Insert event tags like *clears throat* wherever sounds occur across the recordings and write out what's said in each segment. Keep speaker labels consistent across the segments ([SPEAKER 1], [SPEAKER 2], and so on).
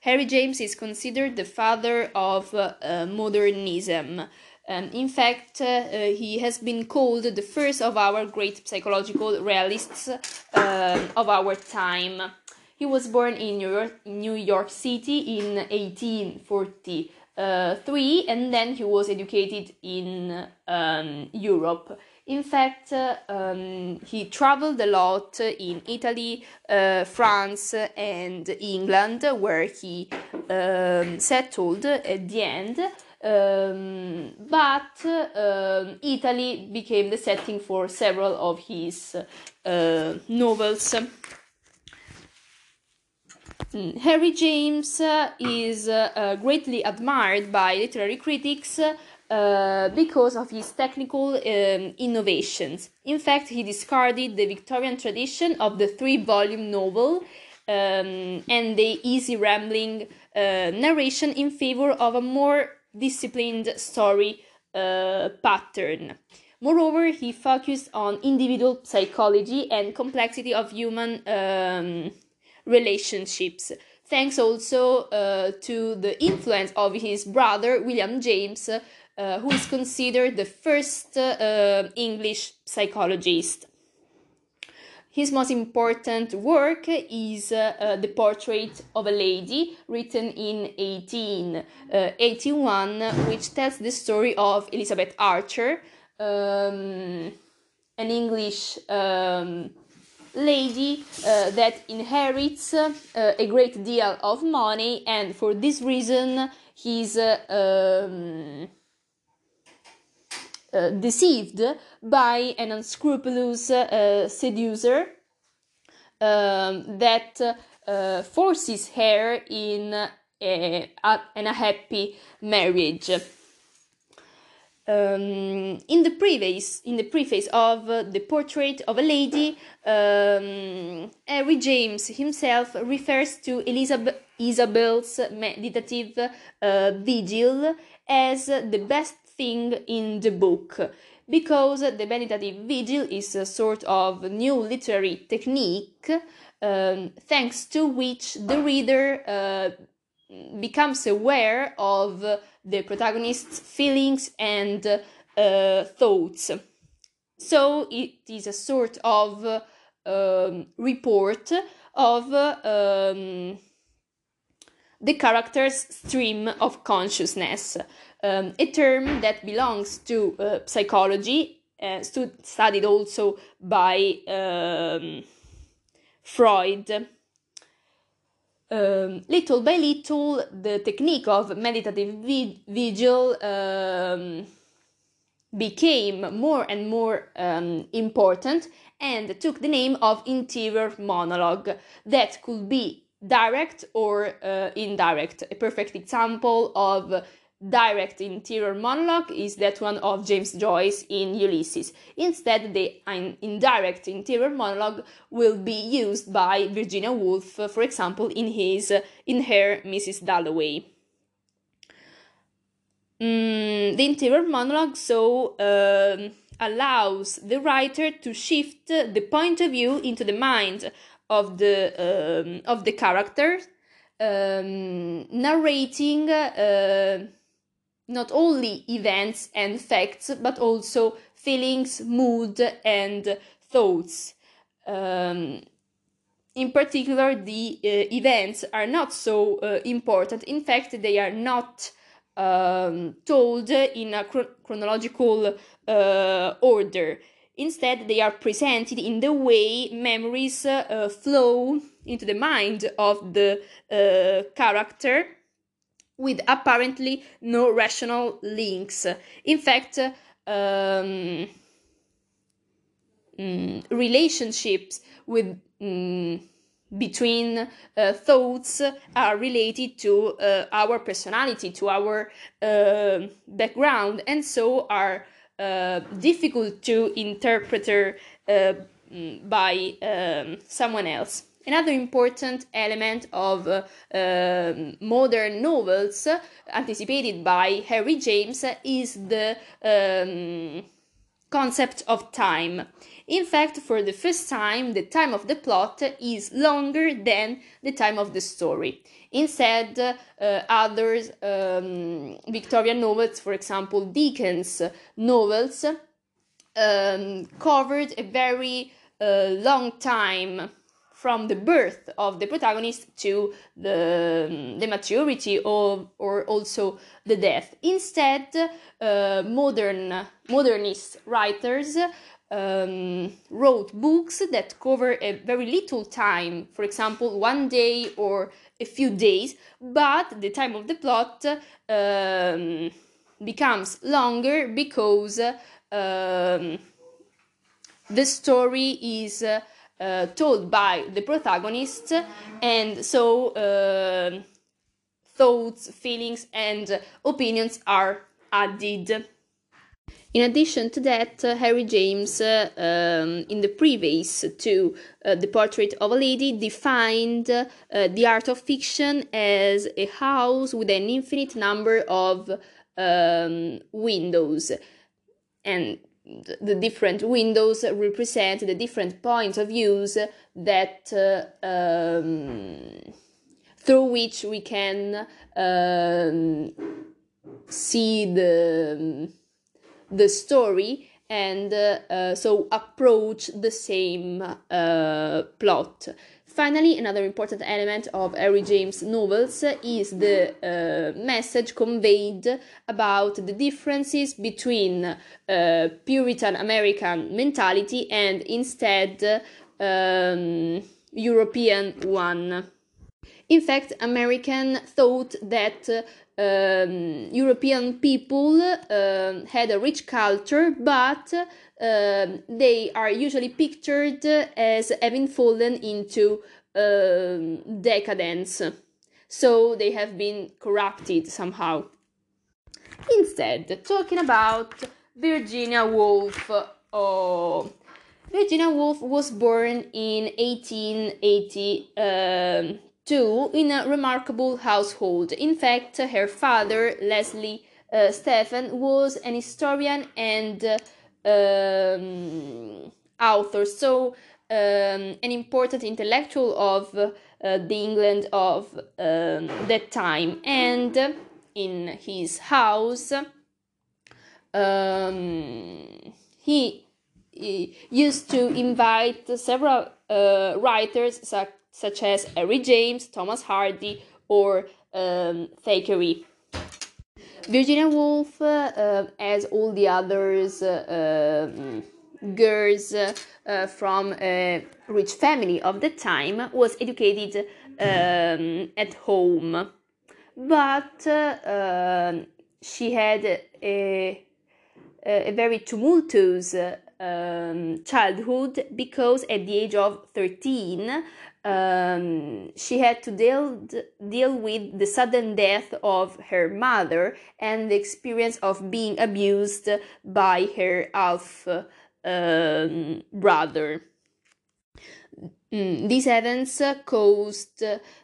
[SPEAKER 1] Harry James is considered the father of uh, modernism. Um, in fact, uh, he has been called the first of our great psychological realists uh, of our time. He was born in New York, New York City in 1843 and then he was educated in um, Europe. In fact, uh, um, he traveled a lot in Italy, uh, France, and England, where he um, settled at the end. Um, but um, Italy became the setting for several of his uh, novels. Mm, Harry James uh, is uh, greatly admired by literary critics uh, because of his technical um, innovations. In fact, he discarded the Victorian tradition of the three volume novel um, and the easy rambling uh, narration in favor of a more disciplined story uh, pattern. Moreover, he focused on individual psychology and complexity of human um, relationships, thanks also uh, to the influence of his brother William James, uh, who is considered the first uh, English psychologist. His most important work is uh, uh, The Portrait of a Lady, written in 1881, uh, which tells the story of Elizabeth Archer, um, an English um, lady uh, that inherits uh, a great deal of money, and for this reason, he's um, uh, deceived by an unscrupulous uh, seducer um, that uh, forces her in a, a, in a happy marriage. Um, in the preface, in the preface of the portrait of a lady, um, Harry James himself refers to Elizabeth, Isabel's meditative uh, vigil as the best thing in the book because the meditative vigil is a sort of new literary technique um, thanks to which the reader uh, becomes aware of the protagonist's feelings and uh, thoughts. So it is a sort of um, report of um, the character's stream of consciousness um, a term that belongs to uh, psychology, uh, studied also by um, Freud. Um, little by little, the technique of meditative vigil um, became more and more um, important and took the name of interior monologue that could be direct or uh, indirect. A perfect example of direct interior monologue is that one of James Joyce in Ulysses. Instead, the indirect interior monologue will be used by Virginia Woolf, for example, in his in her Mrs. Dalloway. Mm, the interior monologue so um, allows the writer to shift the point of view into the mind of the um, of the character, um, narrating. Uh, not only events and facts, but also feelings, mood, and thoughts. Um, in particular, the uh, events are not so uh, important. In fact, they are not um, told in a chronological uh, order. Instead, they are presented in the way memories uh, flow into the mind of the uh, character with apparently no rational links. In fact, um, mm, relationships with mm, between uh, thoughts are related to uh, our personality, to our uh, background, and so are uh, difficult to interpret uh, mm, by um, someone else. Another important element of uh, uh, modern novels anticipated by Harry James is the um, concept of time. In fact, for the first time, the time of the plot is longer than the time of the story. Instead, uh, other um, Victorian novels, for example, Dickens novels, um, covered a very uh, long time from the birth of the protagonist to the, the maturity of, or also the death. Instead, uh, modern modernist writers um, wrote books that cover a very little time, for example, one day or a few days, but the time of the plot um, becomes longer because um, the story is uh, uh, told by the protagonist, and so uh, thoughts, feelings, and opinions are added. In addition to that, uh, Harry James, uh, um, in the preface to uh, The Portrait of a Lady, defined uh, the art of fiction as a house with an infinite number of um, windows. And the different windows represent the different points of views that uh, um, through which we can um, see the the story and uh, so approach the same uh, plot. Finally, another important element of Harry James' novels is the uh, message conveyed about the differences between uh, Puritan American mentality and instead um, European one. In fact, American thought that um, European people uh, had a rich culture, but uh, they are usually pictured as having fallen into uh, decadence. So they have been corrupted somehow. Instead, talking about Virginia Woolf. Oh, Virginia Woolf was born in 1880. Um, in a remarkable household. In fact, her father, Leslie uh, Stephen, was an historian and uh, um, author, so um, an important intellectual of uh, the England of um, that time. And in his house, um, he, he, used to invite several uh, writers such such as Harry James, Thomas Hardy, or um, Thackeray. Virginia Woolf, uh, as all the others, uh, um, girls uh, from a rich family of the time, was educated um, at home, but uh, um, she had a, a very tumultuous um, childhood because at the age of 13 um, she had to deal deal with the sudden death of her mother and the experience of being abused by her half um, brother. Mm, these events caused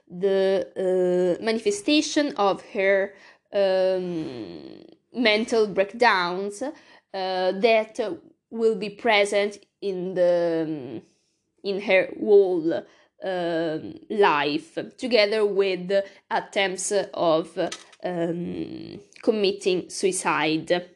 [SPEAKER 1] the uh, manifestation of her um, mental breakdowns uh, that will be present in the in her whole um, life, together with attempts of um, committing suicide.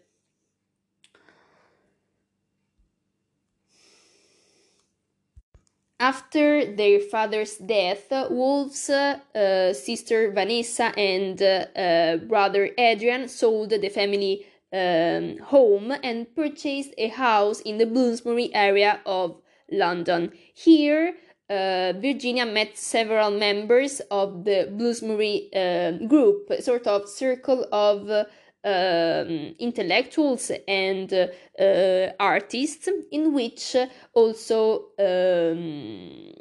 [SPEAKER 1] After their father's death, Woolf's uh, sister Vanessa and uh, brother Adrian sold the family um, home and purchased a house in the Bloomsbury area of London. Here, uh, Virginia met several members of the Bloomsbury uh, group, sort of circle of uh, um, intellectuals and uh, artists, in which also um,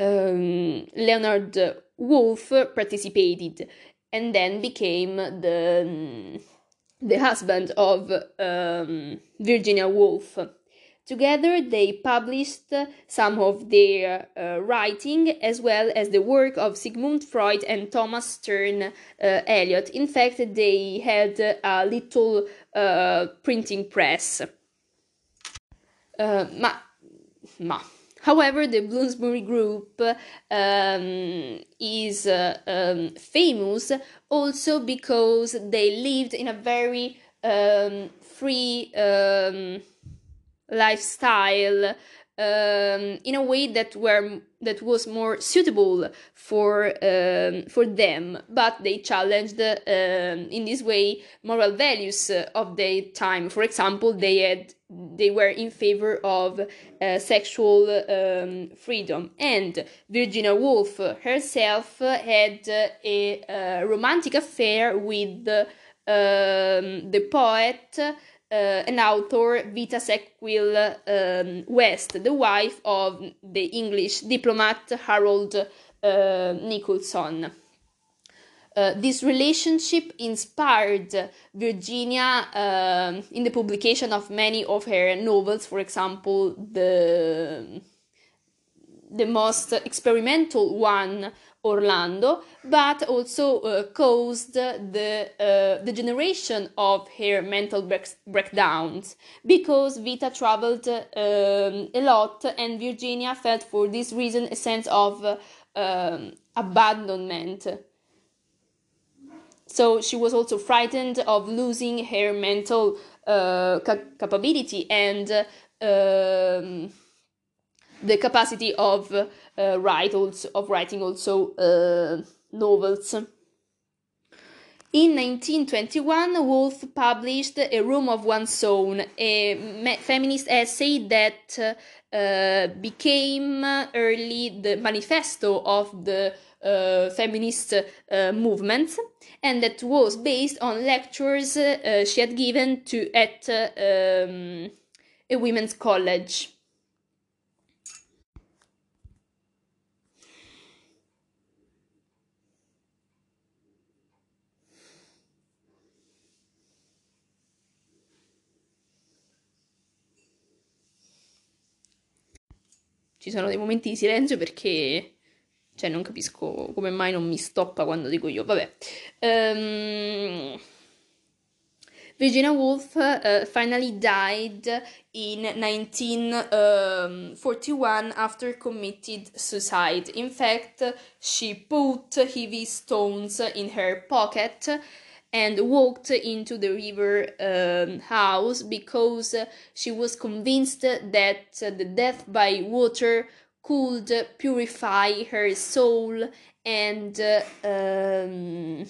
[SPEAKER 1] um, Leonard Woolf participated and then became the, the husband of um, Virginia Woolf. Together, they published some of their uh, writing as well as the work of Sigmund Freud and Thomas Stern uh, Eliot. In fact, they had a little uh, printing press. Uh, ma, ma. However, the Bloomsbury Group um, is uh, um, famous also because they lived in a very um, free um, lifestyle um, in a way that were that was more suitable for um, for them, but they challenged um, in this way moral values of their time. For example, they had they were in favor of uh, sexual um, freedom, and Virginia Woolf herself had a, a romantic affair with um, the poet uh, an author, Vita Sackville um, West, the wife of the English diplomat Harold uh, Nicolson. Uh, this relationship inspired Virginia uh, in the publication of many of her novels, for example, the the most experimental one Orlando, but also uh, caused the uh, the generation of her mental break- breakdowns because Vita traveled um, a lot, and Virginia felt for this reason a sense of uh, um, abandonment. So she was also frightened of losing her mental uh, ca- capability and um, the capacity of uh, also of writing also uh, novels. In 1921, Woolf published A Room of One's Own, a feminist essay that uh, became early the manifesto of the uh, feminist uh, movement, and that was based on lectures uh, she had given to at um, a women's college. Ci sono dei momenti di silenzio perché cioè non capisco come mai non mi stoppa quando dico io. Vabbè. Um, Virginia Woolf uh, finally died in 1941 um, after committed suicide. In fact, she put heavy stones in her pocket and walked into the river um, Ouse because she was convinced that the death by water could purify her soul and um,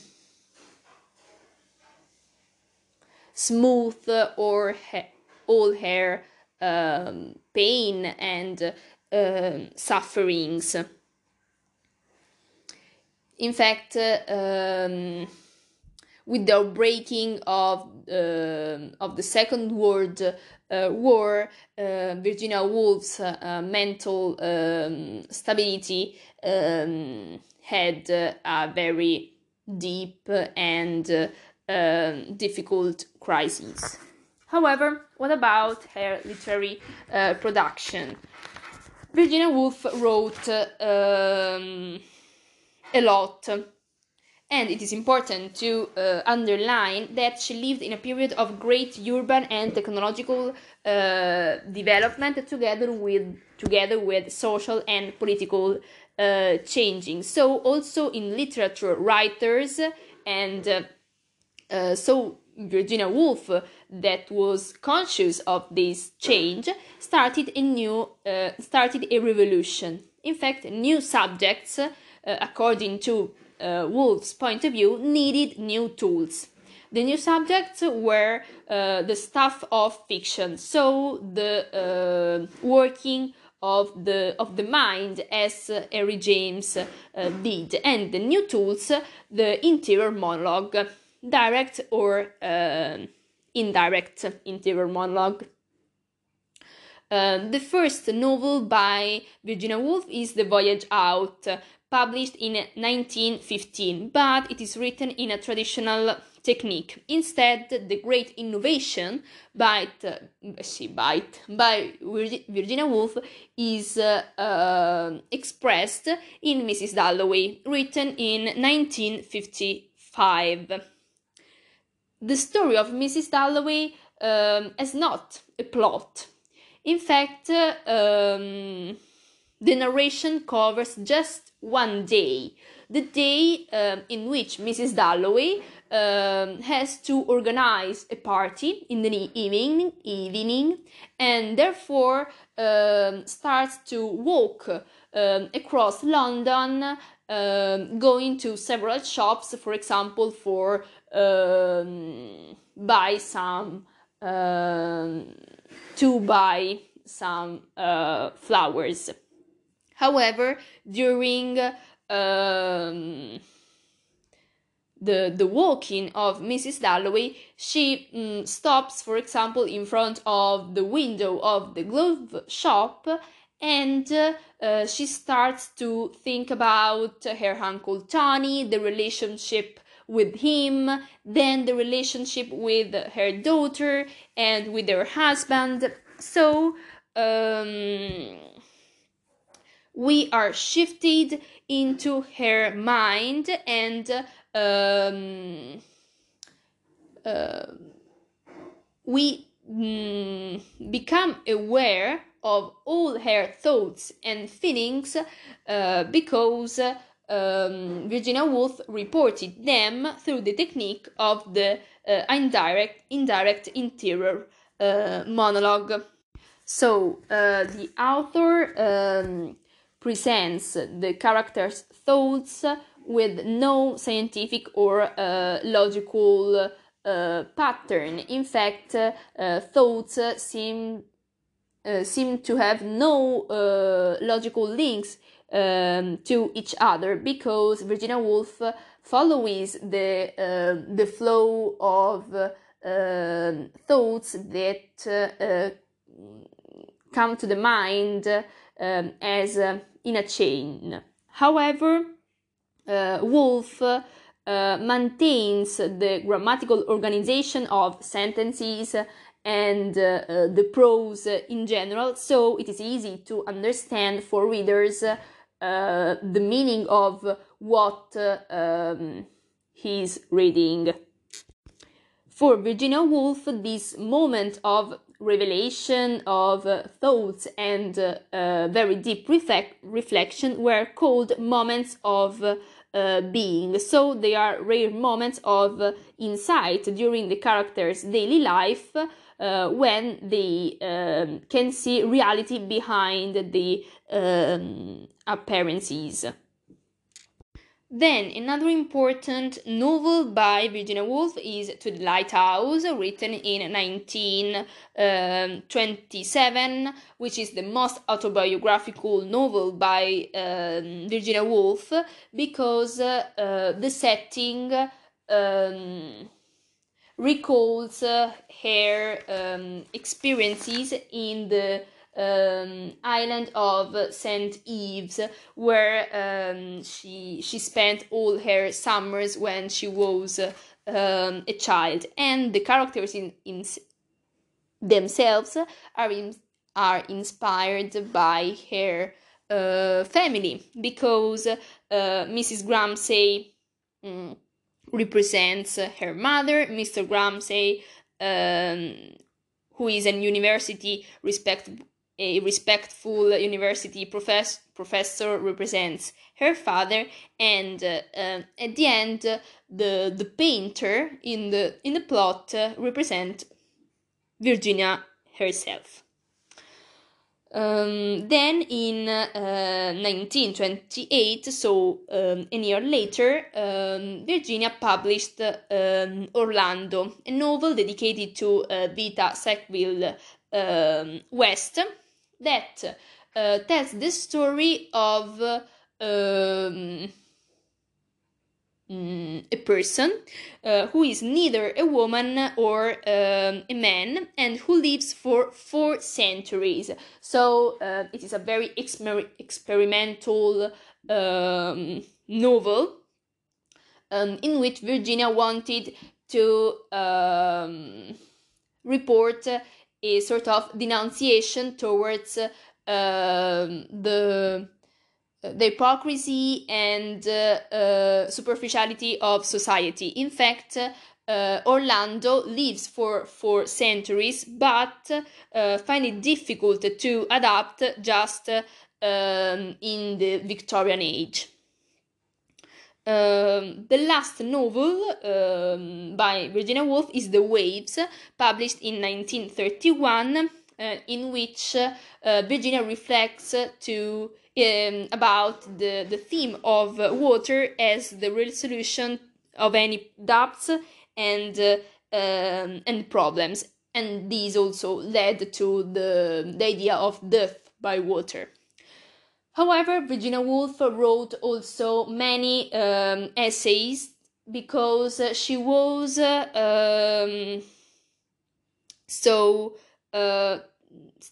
[SPEAKER 1] smooth or ha- all her um, pain and uh, sufferings. In fact, um, with the breaking of uh, of the Second World uh, War, uh, Virginia Woolf's uh, mental um, stability um, had a very deep and um, difficult crisis. However, what about her literary uh, production? Virginia Woolf wrote um, a lot and it is important to uh, underline that she lived in a period of great urban and technological uh, development together with together with social and political uh, changing so also in literature writers and uh, uh, so Virginia Woolf, that was conscious of this change, started a new, uh, started a revolution. In fact, new subjects, according to uh, Woolf's point of view, needed new tools. The new subjects were uh, the stuff of fiction, so the uh, working of the of the mind as Henry James uh, did, and the new tools, the interior monologue, direct or uh, indirect interior monologue. Uh, the first novel by Virginia Woolf is The Voyage Out, published in 1915, but it is written in a traditional technique. Instead, the great innovation by, uh, by, by Virginia Woolf is uh, uh, expressed in Mrs. Dalloway, written in 1955. The story of Mrs. Dalloway um, has not a plot. In fact, um, the narration covers just one day, the day um, in which Mrs. Dalloway um, has to organize a party in the evening, evening and therefore um, starts to walk um, across London, um, going to several shops, for example, for um, buy some to buy some uh, flowers. However, during um, the the walking of Mrs. Dalloway, she um, stops, for example, in front of the window of the glove shop, and uh, she starts to think about her uncle Tony, the relationship with him, then the relationship with her daughter and with her husband. So um, we are shifted into her mind and um, uh, we mm, become aware of all her thoughts and feelings uh, because um, Virginia Woolf reported them through the technique of the uh, indirect indirect interior uh, monologue. So uh, the author um, presents the character's thoughts with no scientific or uh, logical uh, pattern. In fact, uh, thoughts seem uh, seem to have no uh, logical links um, to each other because Virginia Woolf follows the uh, the flow of um, thoughts that come to the mind um, as in a chain. However, uh, Woolf uh, maintains the grammatical organization of sentences and uh, the prose in general, so it is easy to understand for readers the meaning of what um, he's reading. For Virginia Woolf, this moment of revelation of uh, thoughts and uh, uh, very deep reflect- reflection were called moments of uh, being. So they are rare moments of uh, insight during the character's daily life uh, when they um, can see reality behind the um, appearances. Then another important novel by Virginia Woolf is To the Lighthouse, written in 1927, um, which is the most autobiographical novel by um, Virginia Woolf because uh, uh, the setting um, recalls uh, her um, experiences in the um, island of Saint Ives, where um, she she spent all her summers when she was um, a child, and the characters in in themselves are in, are inspired by her uh, family because uh, Mrs. Ramsay um, represents her mother, Mr. Ramsay. Um, who is an university respect, a respectful university profess- professor represents her father and uh, uh, at the end the the painter in the in the plot uh, represent Virginia herself. Um, then in 1928 uh, so um, a year later um, Virginia published um, Orlando a novel dedicated to uh, Vita Sackville um, West that uh, tells the story of um, mm, a person uh, who is neither a woman or um, a man and who lives for four centuries. So uh, it is a very exper- experimental um, novel um, in which Virginia wanted to um, report a sort of denunciation towards uh, the the hypocrisy and uh, uh, superficiality of society. In fact, uh, Orlando lives for for centuries, but uh, find it difficult to adapt just um, in the Victorian age. Um, the last novel um, by Virginia Woolf is The Waves, published in 1931, uh, in which uh, Virginia reflects to um, about the, the theme of water as the real solution of any doubts and uh, um, and problems, and these also led to the, the idea of death by water. However, Virginia Woolf wrote also many um, essays because she was um, so uh,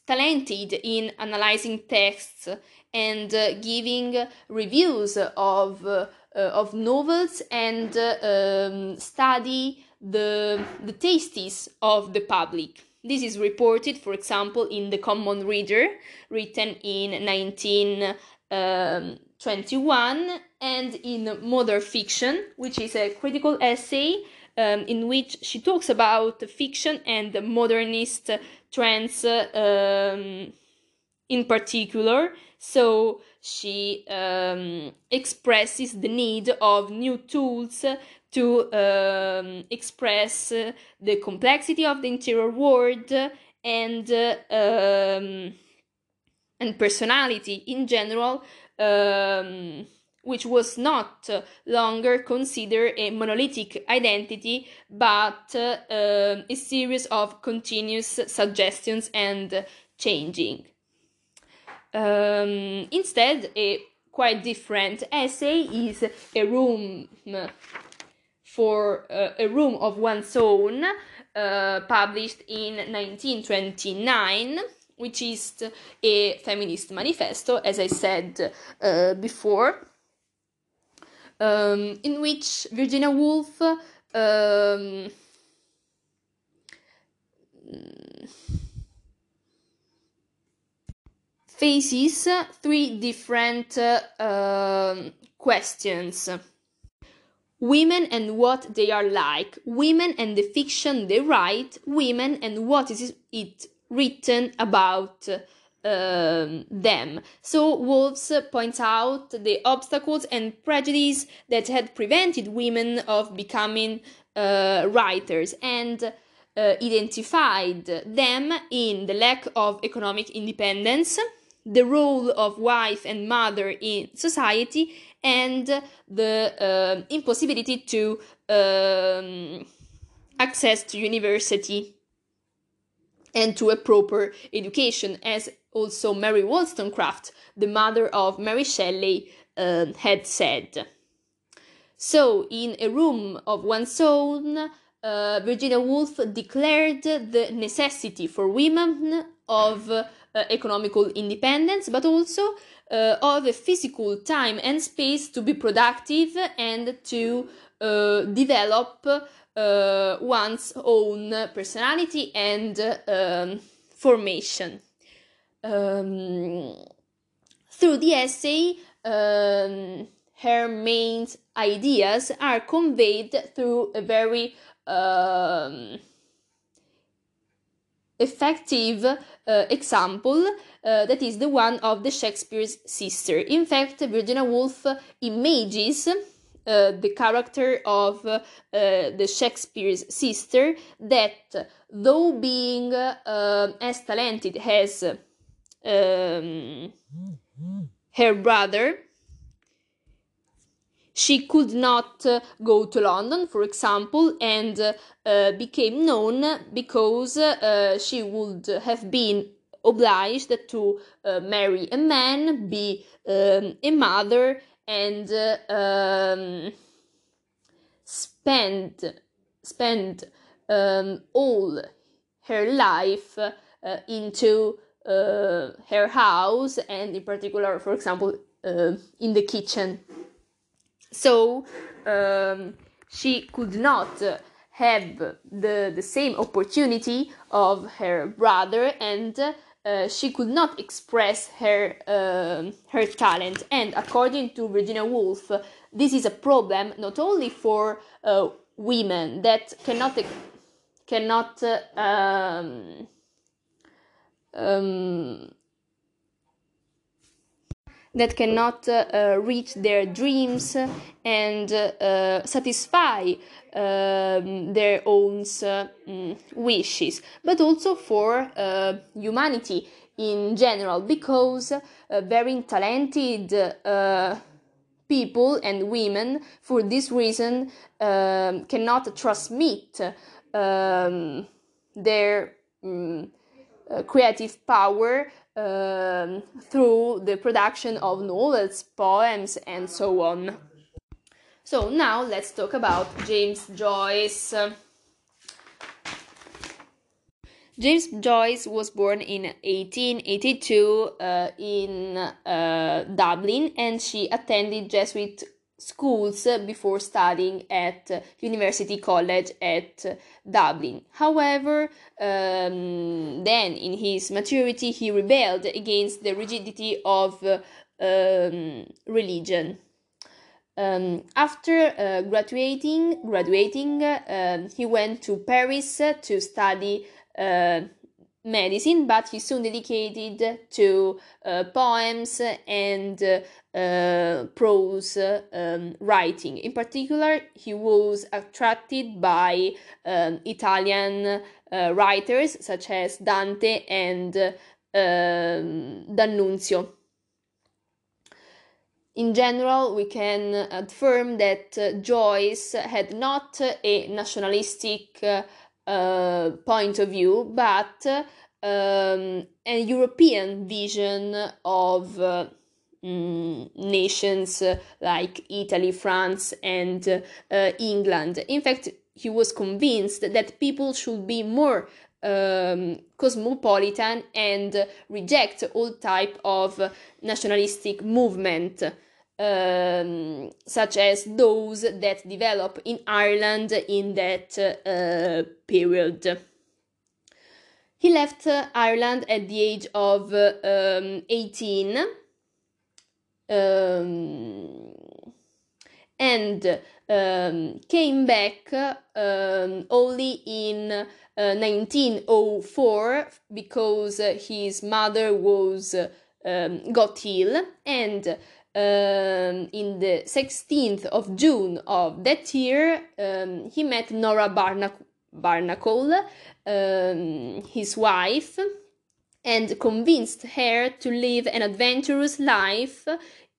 [SPEAKER 1] talented in analyzing texts and uh, giving reviews of uh, of novels and uh, um, study the the tastes of the public. This is reported, for example, in The Common Reader, written in 1921, um, and in Modern Fiction, which is a critical essay um, in which she talks about fiction and modernist trends um, in particular. So she um, expresses the need of new tools to um, express the complexity of the interior world and uh, um, and personality in general, um, which was not longer considered a monolithic identity, but uh, a series of continuous suggestions and changing. Um, instead, a quite different essay is a room for uh, a room of one's own, uh, published in 1929, which is a feminist manifesto, as I said uh, before, um, in which Virginia Woolf um, faces three different uh, questions. Women and what they are like, women and the fiction they write, women and what is it written about um, them. So Woolf points out the obstacles and prejudice that had prevented women of becoming uh, writers and uh, identified them in the lack of economic independence, the role of wife and mother in society, and the uh, impossibility to um, access to university and to a proper education, as also Mary Wollstonecraft, the mother of Mary Shelley, uh, had said. So, in a room of one's own, uh, Virginia Woolf declared the necessity for women of uh, economical independence, but also uh, of a physical time and space to be productive and to uh, develop one's own personality and um, formation. Um, through the essay, um, her main ideas are conveyed through a very um, effective uh, example uh, that is the one of the Shakespeare's sister. In fact, Virginia Woolf images uh, the character of uh, the Shakespeare's sister that, though being uh, as talented as um, her brother, she could not uh, go to London, for example, and uh, became known because uh, she would have been obliged to uh, marry a man, be um, a mother, and uh, um, spend spend um, all her life uh, into uh, her house, and in particular, for example, uh, in the kitchen. So um, she could not have the, the same opportunity of her brother and uh, she could not express her uh, her talent. And according to Virginia Woolf this is a problem not only for uh, women that cannot cannot um, um, that cannot uh, reach their dreams and uh, satisfy um, their own uh, wishes, but also for uh, humanity in general, because uh, very talented uh, people and women, for this reason, um, cannot transmit um, their um, creative power um, through the production of novels, poems, and so on. So now let's talk about James Joyce. James Joyce was born in 1882 uh, in uh, Dublin and she attended Jesuit schools before studying at University College at Dublin. However, um, then in his maturity, he rebelled against the rigidity of um, religion. Um, after uh, graduating, graduating, uh, he went to Paris to study uh, medicine, but he soon dedicated to uh, poems and uh, prose um, writing. In particular, he was attracted by um, Italian uh, writers such as Dante and um, D'Annunzio. In general, we can affirm that uh, Joyce had not a nationalistic uh, point of view, but um, a European vision of uh, mm, nations like Italy, France, and uh, England. In fact, he was convinced that people should be more um, cosmopolitan and reject all type of nationalistic movement. Um, such as those that develop in Ireland in that uh, period. He left Ireland at the age of um, 18 um, and um, came back um, only in uh, 1904 because his mother was um, got ill and um, in the 16th of June of that year um, he met Nora Barnacle, Barnacle um, his wife and convinced her to live an adventurous life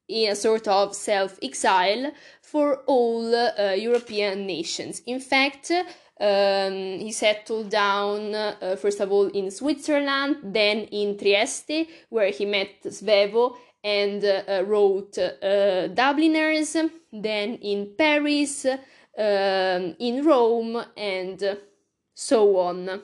[SPEAKER 1] in a sort of self exile for all uh, European nations. In fact, um, he settled down uh, first of all in Switzerland, then in Trieste, where he met Svevo and uh, wrote uh, Dubliners, then in Paris, um, in Rome, and so on.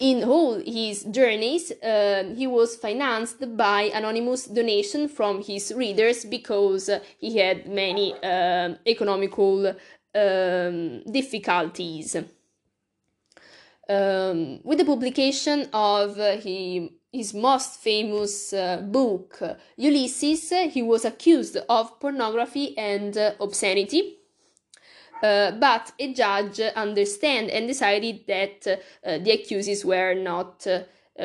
[SPEAKER 1] In all his journeys, uh, he was financed by anonymous donation from his readers because he had many uh, economical um, difficulties. Um, with the publication of uh, he, his most famous uh, book, Ulysses, he was accused of pornography and uh, obscenity uh, but a judge understand and decided that uh, the accuses were not uh,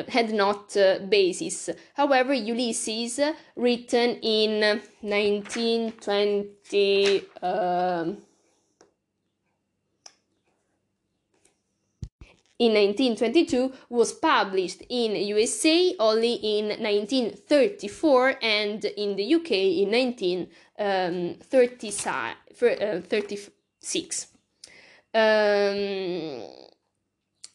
[SPEAKER 1] had not uh, basis. However, Ulysses, written in 1920. In 1922 was published in USA only in 1934 and in the UK in 1936. Um,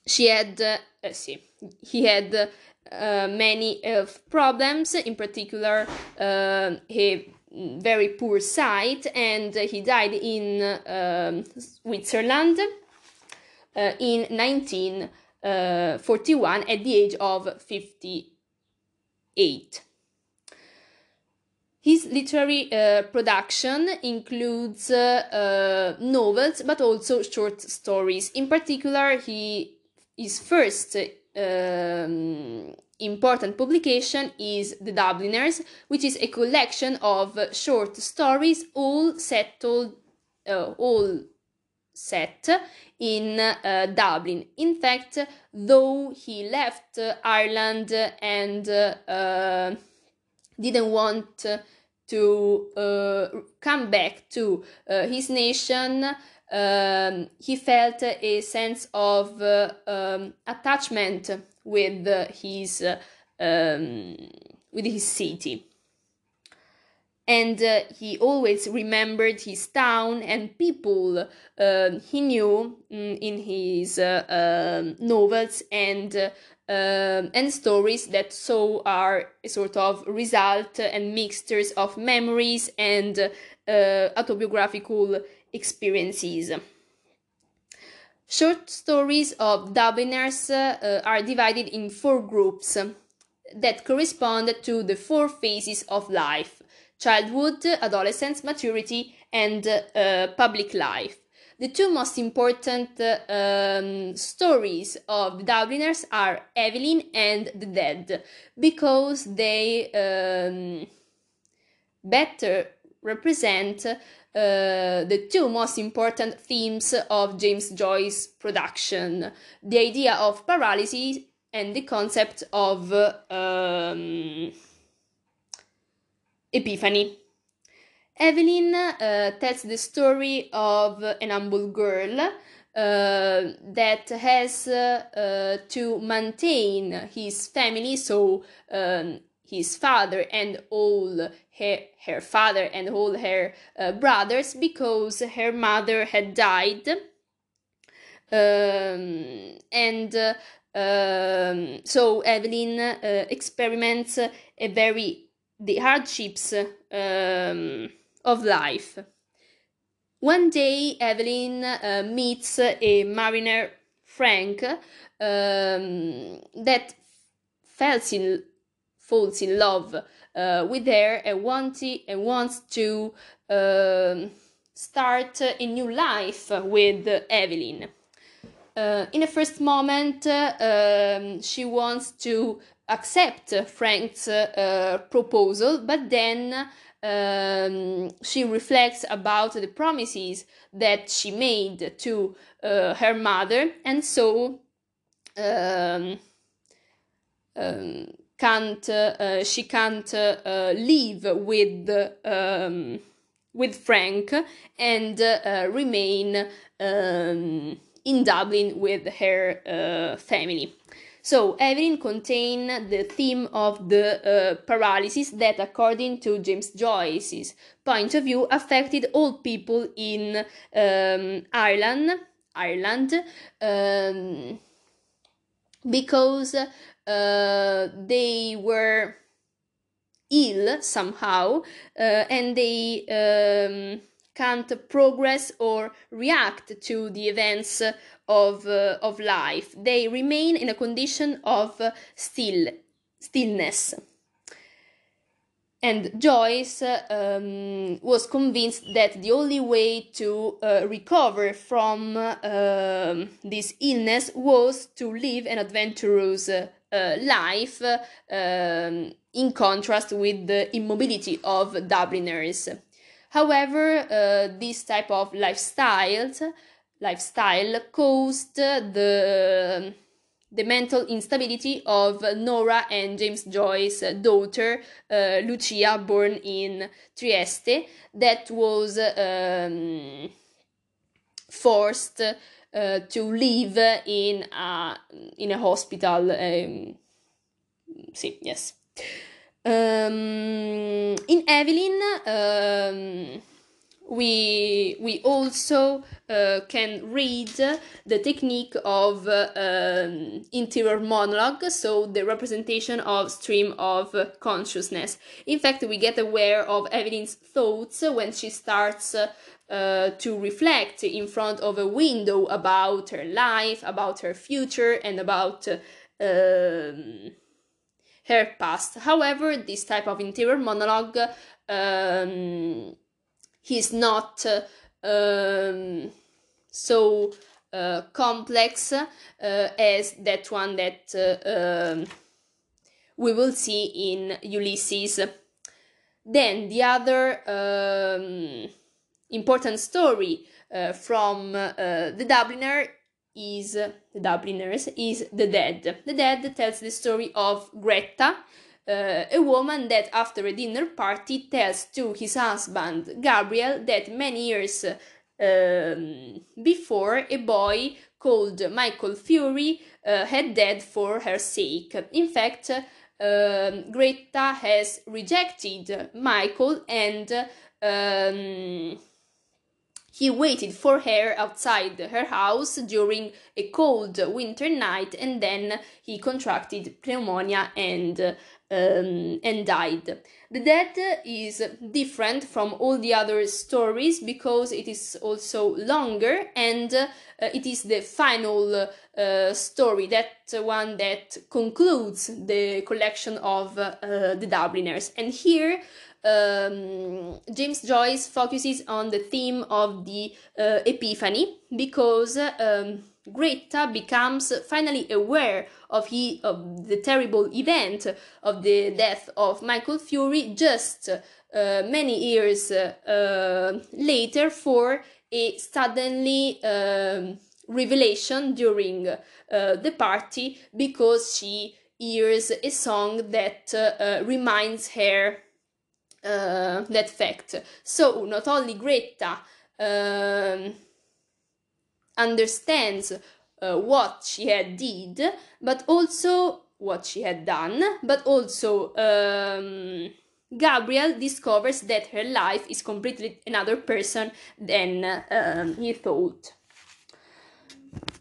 [SPEAKER 1] she had, uh, see, he had uh, many health problems, in particular, uh, a very poor sight, and he died in um, Switzerland uh, in 1941 uh, at the age of 58. His literary uh, production includes uh, uh, novels but also short stories. In particular, he his first um, important publication is The Dubliners, which is a collection of short stories, all settled, uh, all set in uh, Dublin. In fact, though he left Ireland and uh, didn't want to uh, come back to uh, his nation, um, he felt a sense of uh, um, attachment with his um, with his city and uh, he always remembered his town and people uh, he knew mm, in his uh, um, novels and um, and stories that so are a sort of result and mixtures of memories and uh, autobiographical experiences. Short stories of Dubliners uh, are divided in four groups that correspond to the four phases of life childhood, adolescence, maturity, and uh, public life. The two most important um, stories of the Dubliners are Eveline and the Dead because they um, better represent uh, the two most important themes of James Joyce's production the idea of paralysis and the concept of um, epiphany. Eveline uh, tells the story of an humble girl uh, that has uh, uh to maintain his family, so um, his father and all her, her father and all her uh, brothers, because her mother had died. Um, and uh, um, so Eveline experiments a very the hardships um, of life. One day, Eveline uh, meets a mariner, Frank, um, that falls in, falls in love uh, with her and, and wants to uh, start a new life with Eveline. Uh, in a first moment, um, she wants to accept Frank's uh, proposal, but then um, she reflects about the promises that she made to uh, her mother, and so um, um, can't uh, she can't uh, live with um, with Frank and uh, remain um, in Dublin with her family. So, Eveline contain the theme of the uh, paralysis that, according to James Joyce's point of view, affected all people in um, Ireland, Ireland, um, because uh, they were ill somehow uh, and they um, can't progress or react to the events of, uh, of life. They remain in a condition of uh, still, stillness. And Joyce um, was convinced that the only way to uh, recover from uh, this illness was to live an adventurous uh, life, um, in contrast with the immobility of Dubliners. However, uh, this type of lifestyles lifestyle caused the the mental instability of Nora and James Joyce's daughter uh, Lucia, born in Trieste, that was um, forced uh, to live in a in a hospital. Um, sì, yes. Um, in Eveline. Um, we we also uh, can read the technique of uh, um, interior monologue so the representation of stream of consciousness in fact we get aware of eveline's thoughts when she starts uh, to reflect in front of a window about her life about her future and about um, her past. However, this type of interior monologue um, he's not um, so uh, complex uh, as that one that uh, um, we will see in Ulysses. Then the other um, important story uh, from uh, the Dubliner is the Dubliners is the Dead. The Dead tells the story of Greta, uh, a woman that after a dinner party tells to his husband Gabriel that many years um, before a boy called Michael Fury uh, had died for her sake. In fact, um, Greta has rejected Michael and um, he waited for her outside her house during a cold winter night and then he contracted pneumonia and um, and died. The death is different from all the other stories because it is also longer and uh, it is the final uh, story, that one that concludes the collection of uh, the Dubliners. And here um, James Joyce focuses on the theme of the uh, Epiphany because um, Greta becomes finally aware of, he, of the terrible event of the death of Michael Fury just uh, many years uh, later for a suddenly um, revelation during uh, the party because she hears a song that uh, reminds her uh, that fact. So not only Greta um, understands uh, what she had did, but also what she had done, but also um, Gabriel discovers that her life is completely another person than um, he thought.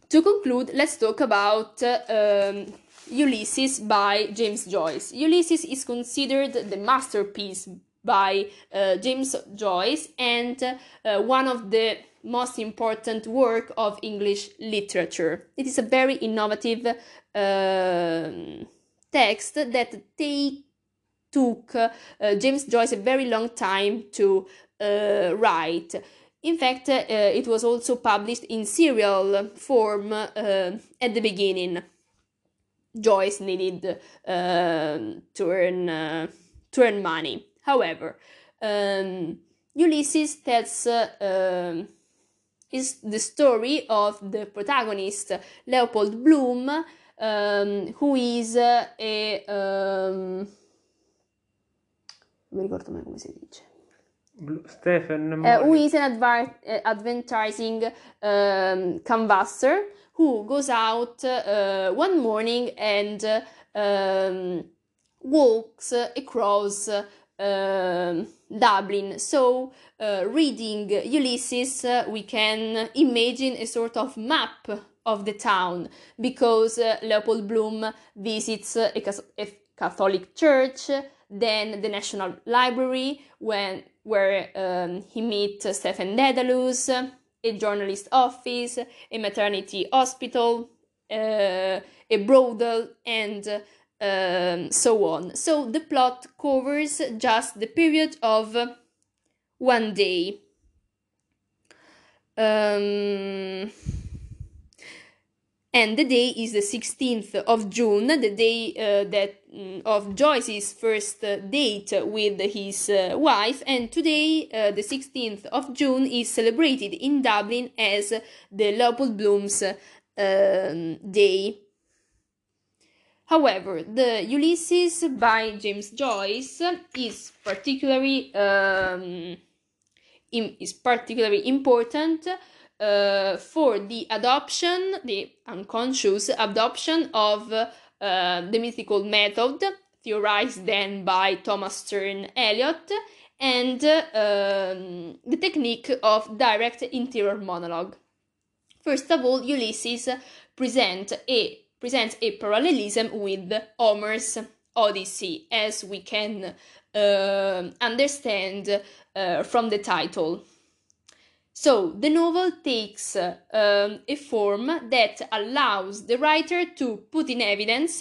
[SPEAKER 1] To conclude, let's talk about um, Ulysses by James Joyce. Ulysses is considered the masterpiece by uh, James Joyce and uh, one of the most important work of English literature. It is a very innovative uh, text that took uh, James Joyce a very long time to uh, write. In fact, uh, it was also published in serial form at the beginning. Joyce needed to earn to earn money. However, um, Ulysses tells uh, um, is the story of the protagonist Leopold Bloom, um, who is uh, a um, non mi ricordo mai come si dice.
[SPEAKER 2] Stephen
[SPEAKER 1] uh, who is an adver- uh, advertising um, canvasser who goes out uh, one morning and um, walks across uh, Dublin. So, uh, reading Ulysses, uh, we can imagine a sort of map of the town because uh, Leopold Bloom visits a, a, Catholic church, then the National Library, when where um, he meets Stephen Dedalus, a journalist office, a maternity hospital, uh, a brothel, and um, so on. So the plot covers just the period of one day. Um, and the day is the 16th of June, the day uh, that mm, of Joyce's first uh, date with his uh, wife, and today, uh, the 16th of June, is celebrated in Dublin as the Leopold Bloom's um, Day. However, the Ulysses by James Joyce is particularly um, is particularly important uh, for the adoption, the unconscious adoption of uh, the mythical method theorized then by Thomas Stern Eliot and um, the technique of direct interior monologue. First of all, Ulysses present a presents a parallelism with Homer's Odyssey, as we can uh, understand uh, from the title. So the novel takes um, a form that allows the writer to put in evidence,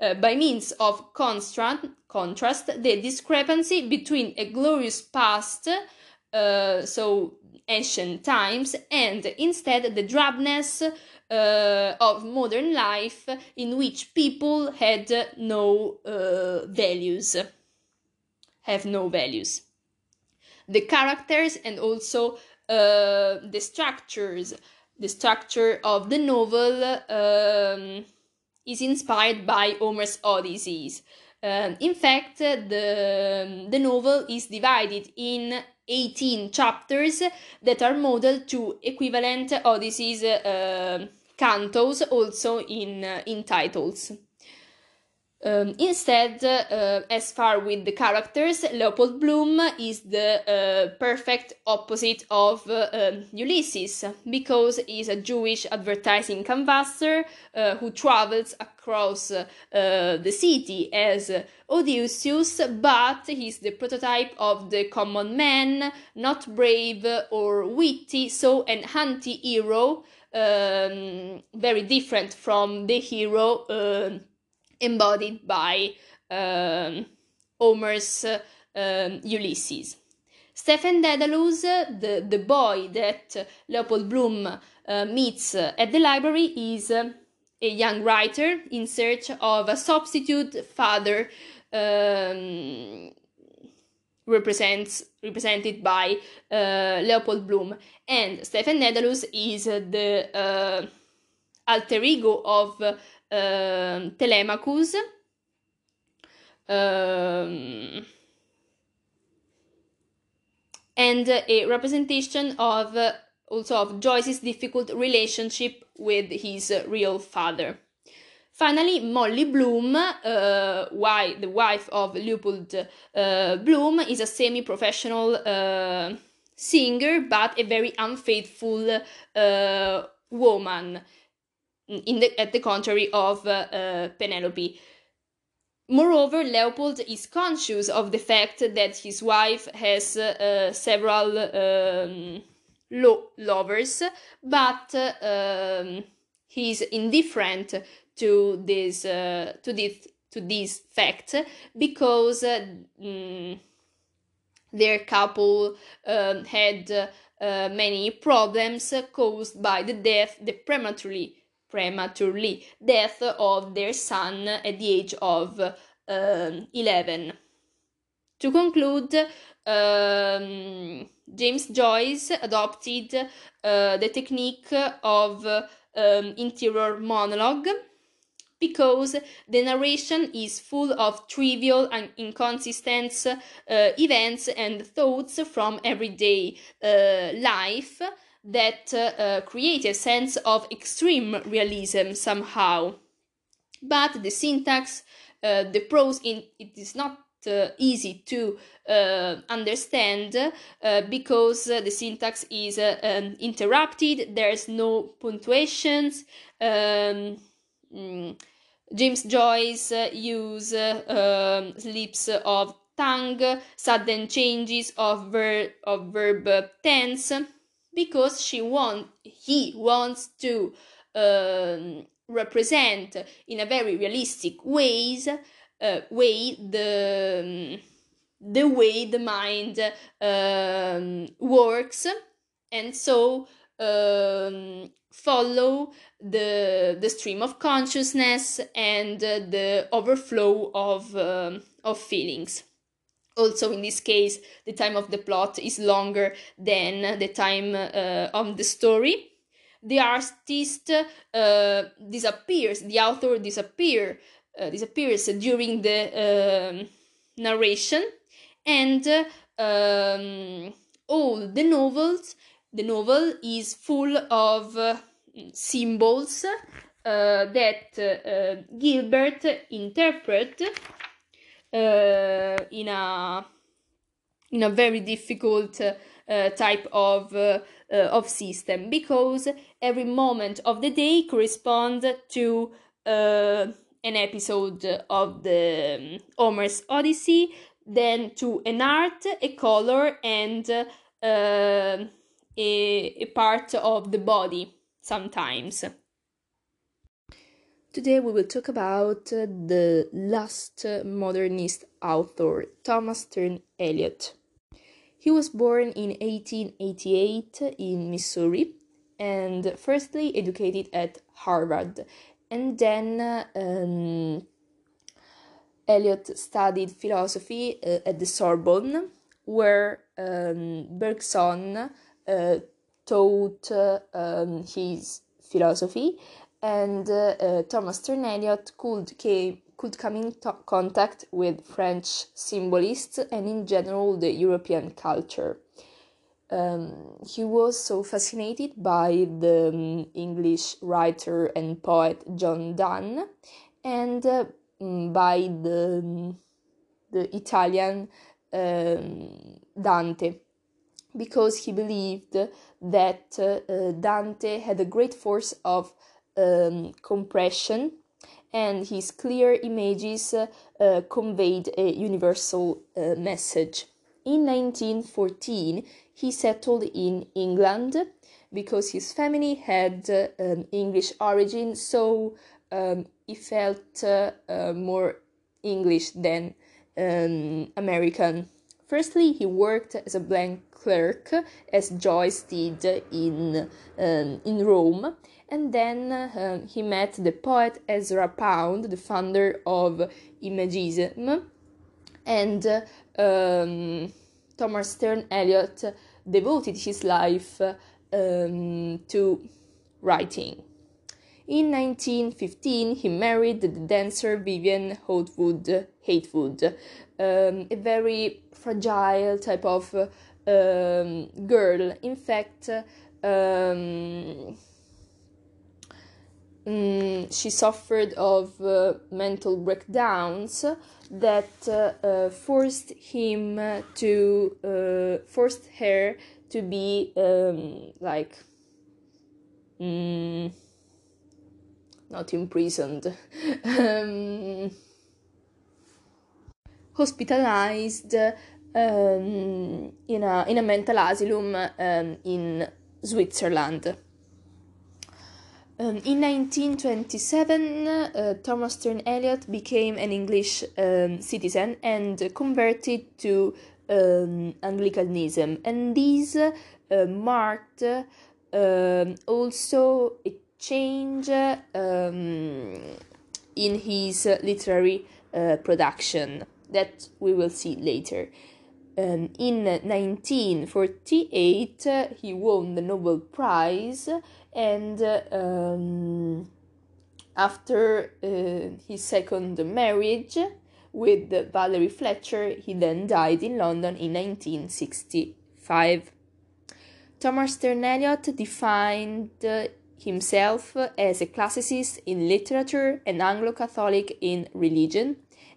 [SPEAKER 1] uh, by means of contrast, contrast, the discrepancy between a glorious past, uh, so ancient times, and instead the drabness uh, of modern life in which people had no uh, values, have no values. The characters and also uh, the structures, the structure of the novel um, is inspired by Homer's Odysseys. Um, in fact, the, the novel is divided in 18 chapters that are modeled to equivalent Odysseys uh, cantos, also in, uh, in titles. Um, instead, uh, as far with the characters, Leopold Bloom is the uh, perfect opposite of uh, um, Ulysses because he's a Jewish advertising canvasser uh, who travels across uh, the city as Odysseus, but he's the prototype of the common man, not brave or witty, so an anti hero, um, very different from the hero um, embodied by um, Homer's um, Ulysses. Stephen Dedalus, the, the boy that Leopold Bloom uh, meets at the library, is uh, a young writer in search of a substitute father um, represents represented by uh, Leopold Bloom, and Stephen Dedalus is the uh, alter ego of uh, Telemachus. Um, and a representation of uh, also of Joyce's difficult relationship with his uh, real father. Finally, Molly Bloom, uh, why the wife of Leopold uh, Bloom, is a semi-professional uh, singer but a very unfaithful uh, woman in the, at the contrary of uh, Penelope. Moreover, Leopold is conscious of the fact that his wife has uh, several um, lo- lovers, but um, is indifferent to this uh, to this to this fact because uh, mm, their couple um, had uh, many problems caused by the death, the prematurely prematurely death of their son at the age of um, 11. To conclude, um, James Joyce adopted uh, the technique of um, interior monologue because the narration is full of trivial and inconsistent uh, events and thoughts from everyday uh, life that uh, create a sense of extreme realism somehow. But the syntax, uh, the prose, in, it is not uh, easy to uh, understand uh, because uh, the syntax is um, interrupted, there's no punctuations. Um, mm, James Joyce use um, slips of tongue, sudden changes of, ver- of verb tense because she want he wants to um, represent in a very realistic ways uh, way the um, the way the mind um, works. And so um, follow the the stream of consciousness and uh, the overflow of um, of feelings. Also in this case the time of the plot is longer than the time uh, of the story. The artist uh, disappears the author disappear uh, disappears during the um, narration. And um, all the novels the novel is full of uh, symbols uh, that uh, Gilbert interpret uh, in a in a very difficult uh, type of uh, of system. Because every moment of the day corresponds to an episode of the um, Homer's Odyssey, then to an art, a color, and uh, a, a part of the body sometimes. Today we will talk about uh, the last modernist author, Thomas Stern Eliot. He was born in 1888 in Missouri and firstly educated at Harvard and then um, Eliot studied philosophy uh, at the Sorbonne where um, Bergson taught um, his philosophy and uh, uh, Thomas Stern Eliot could, came, could come in contact with French symbolists and in general the European culture. Um, he was so fascinated by the um, English writer and poet John Donne and uh, mm, by the, um, the Italian um, Dante because he believed that uh, Dante had a great force of um, compression and his clear images uh, conveyed a universal uh, message. In 1914, he settled in England because his family had um, English origin, so um, he felt uh, uh, more English than um, American. Firstly, he worked as a bank clerk, as Joyce did in, um, in Rome, and then uh, he met the poet Ezra Pound, the founder of Imagism, and um, Thomas Stern Eliot devoted his life um, to writing. In 1915, he married the dancer Vivian Hatewood, Hatewood um, a very fragile type of um, girl. In fact, um, mm, she suffered of uh, mental breakdowns that uh, uh, forced him to uh, forced her to be um, like mm, not imprisoned *laughs* um, hospitalized um, in, a, in a mental asylum um, in Switzerland. Um, in 1927, uh, Thomas Stern Eliot became an English um, citizen and converted to um, Anglicanism, and this uh, marked um, also a change in his literary uh, production that we will see later. Um, in 1948, uh, he won the Nobel Prize, and uh, um, after uh, his second marriage with Valerie Fletcher, he then died in London in 1965. Thomas Stern Eliot defined himself as a classicist in literature, an Anglo Catholic in religion,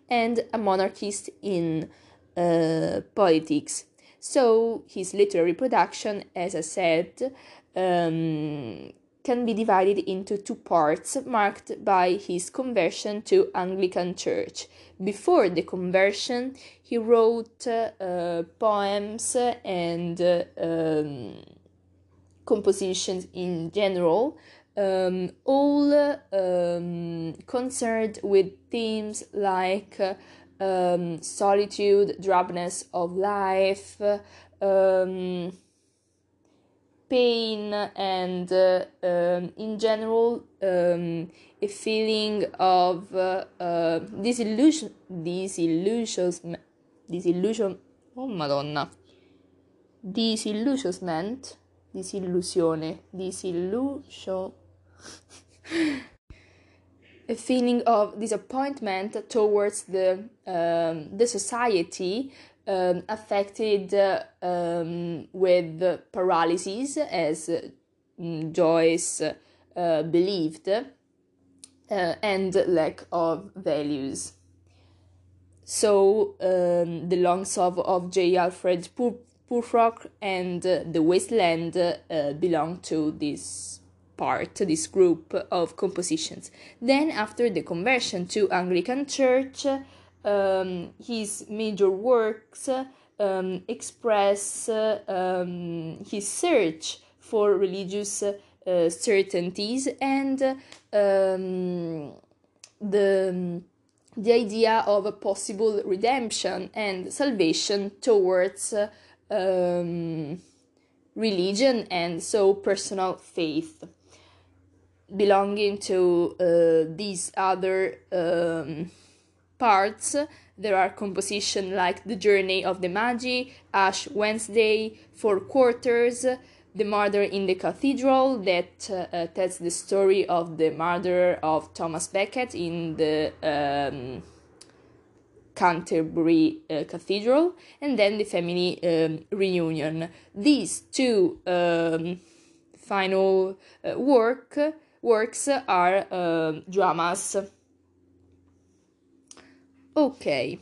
[SPEAKER 1] and a monarchist in uh, politics. So his literary production, as I said, um, can be divided into two parts marked by his conversion to Anglican Church. Before the conversion, he wrote uh, poems and uh, um, compositions in general, um, all um, concerned with themes like um, solitude, drabness of life, um, pain, and uh, um, in general um, a feeling of uh, uh, disillusion, disillusion, disillusion, oh madonna, disillusionment, disillusione, disillusion. *laughs* a feeling of disappointment towards the um, the society um, affected uh, um, with paralysis, as uh, Joyce uh, believed, uh, and lack of values. So um, the long of, of J. Alfred Pur- Prufrock and the Wasteland uh, belong to this part, this group of compositions. Then, after the conversion to Anglican Church, um, his major works um, express um, his search for religious uh, certainties and um, the the idea of a possible redemption and salvation towards um, religion and so personal faith belonging to uh, these other um, parts there are compositions like the journey of the magi ash wednesday four quartets the murder in the cathedral that uh, tells the story of the murder of thomas becket in the um, Canterbury uh, Cathedral, and then the family um, reunion. These two um, final uh, work works are uh, dramas. Okay.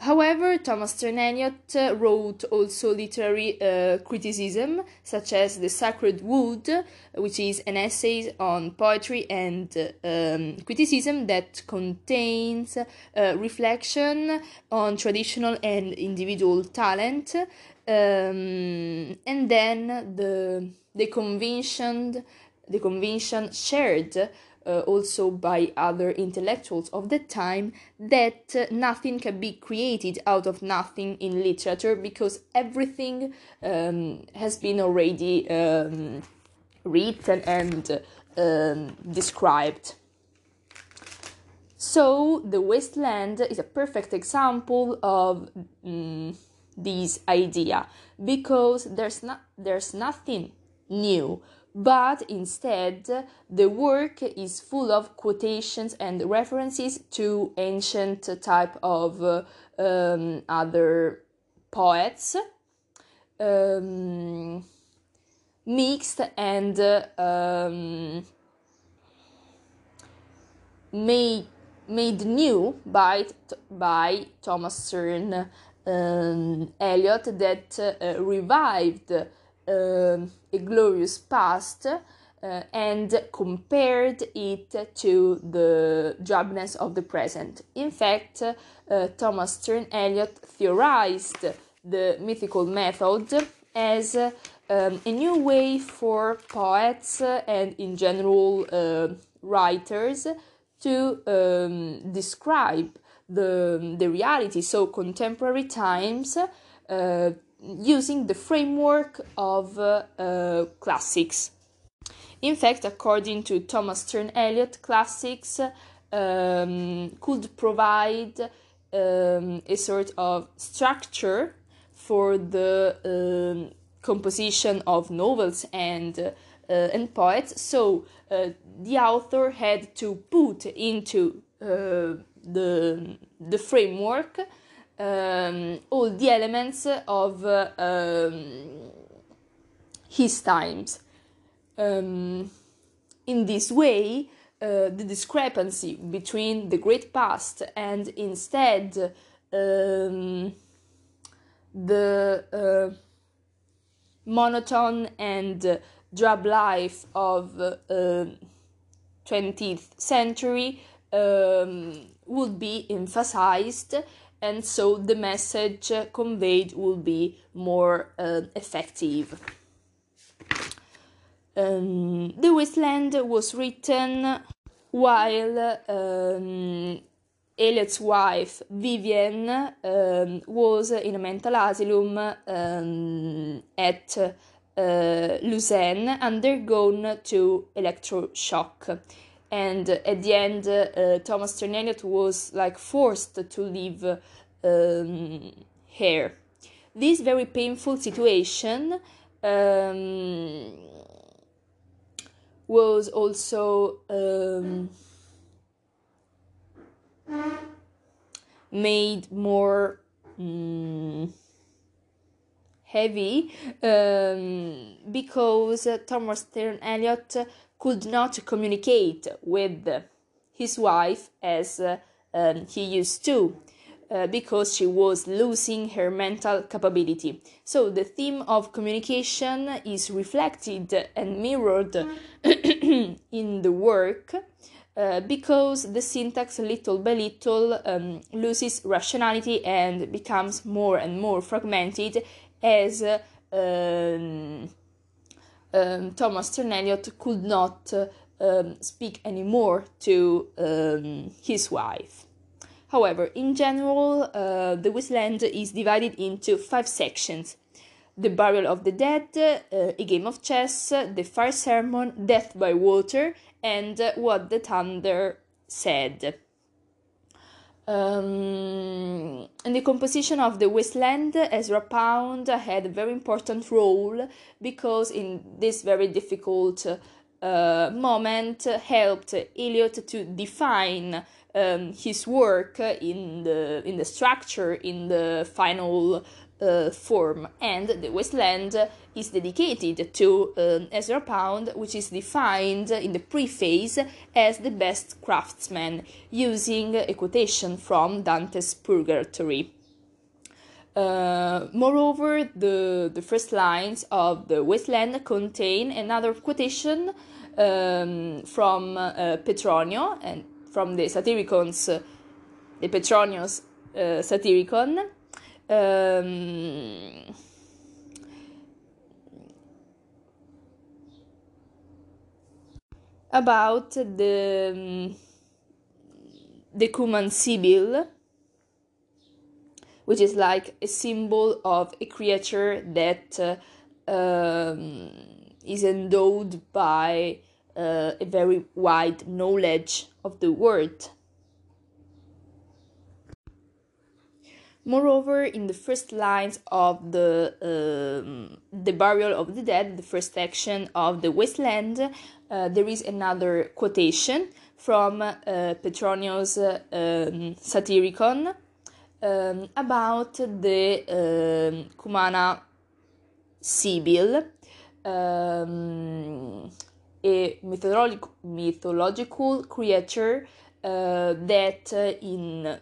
[SPEAKER 1] However, Thomas Sterne Eliot wrote also literary uh, criticism, such as The Sacred Wood, which is an essay on poetry and um, criticism that contains uh, reflection on traditional and individual talent, um, and then the the convention the convention shared uh, also by other intellectuals of the time that uh, nothing can be created out of nothing in literature because everything um, has been already um, written and um, described. So, the wasteland is a perfect example of mm, this idea because there's, not, there's nothing new but instead the work is full of quotations and references to ancient type of uh, um, other poets um, mixed and um, made made new by by Thomas Sterne um, Eliot that uh, revived a glorious past uh, and compared it to the drabness of the present. In fact, uh, Thomas Sterne Eliot theorized the mythical method as um, a new way for poets and, in general, uh, writers to um, describe the, the reality, so contemporary times, uh, using the framework of uh, uh, classics. In fact, according to Thomas Sterne Eliot, classics um, could provide um, a sort of structure for the um, composition of novels and uh, and poets. So uh, the author had to put into uh, the the framework um, all the elements of uh, um, his times. Um, in this way, uh, the discrepancy between the great past and instead um, the uh, monotone and drab life of uh, 20th century um, would be emphasized and so the message conveyed will be more uh, effective. Um, the Wasteland was written while um, Eliot's wife Vivian um, was in a mental asylum um, at uh, Lausanne, undergone to electroshock and at the end uh, thomas sterneniot was like forced to leave um, here. This very painful situation um, was also um, made more um, heavy um, because Thomas Sterne Eliot could not communicate with his wife as uh, um, he used to. Uh, because she was losing her mental capability. So, the theme of communication is reflected and mirrored *clears throat* in the work, uh, because the syntax little by little um, loses rationality and becomes more and more fragmented as uh, um, um, Thomas Stern Eliot could not uh, um, speak anymore to um, his wife. However, in general, uh, the Wasteland is divided into five sections the Burial of the Dead, uh, A Game of Chess, The Fire Sermon, Death by Water, and What the Thunder Said. Um, in the composition of the Wasteland, Ezra Pound had a very important role because in this very difficult uh, moment helped Eliot to define um, his work in the in the structure in the final uh, form, and the Wasteland is dedicated to uh, Ezra Pound, which is defined in the preface as the best craftsman, using a quotation from Dante's Purgatory. Uh, moreover, the, the first lines of the Wasteland contain another quotation um, from uh, Petronio and from the Satyricons, the Petronio's uh, Satyricon, um, about the um, the Cuman Sibyl, which is like a symbol of a creature that uh, um, is endowed by uh, a very wide knowledge of the world. Moreover, in the first lines of the um, the burial of the dead, the first section of the wasteland, uh, there is another quotation from uh, Petronio's uh, um, Satyricon um, about the um, Cumana Sibyl, um, a mythological, mythological creature uh, that uh, in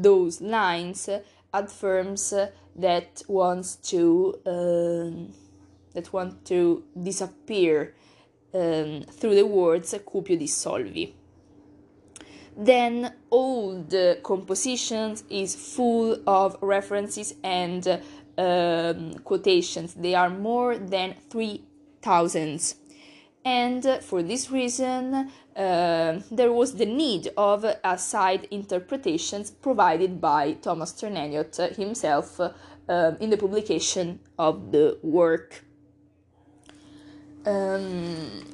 [SPEAKER 1] those lines affirms that wants to um, that want to disappear um, through the words cupio dissolvi. Then all the compositions is full of references and um, quotations. They are more than three thousands and for this reason uh, there was the need of a side interpretations provided by Thomas Stern Eliot himself uh, in the publication of the work. Um,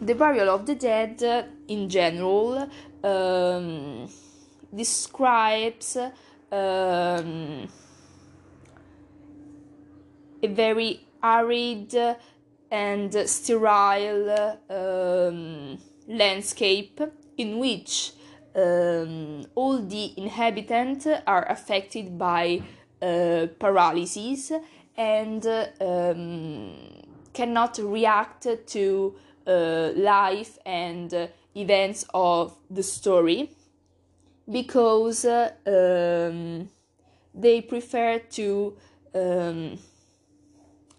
[SPEAKER 1] the burial of the dead, uh, in general, um, describes um, a very arid and sterile um, landscape in which um, all the inhabitants are affected by uh, paralysis and um, cannot react to uh, life and uh, events of the story because um, they prefer to um,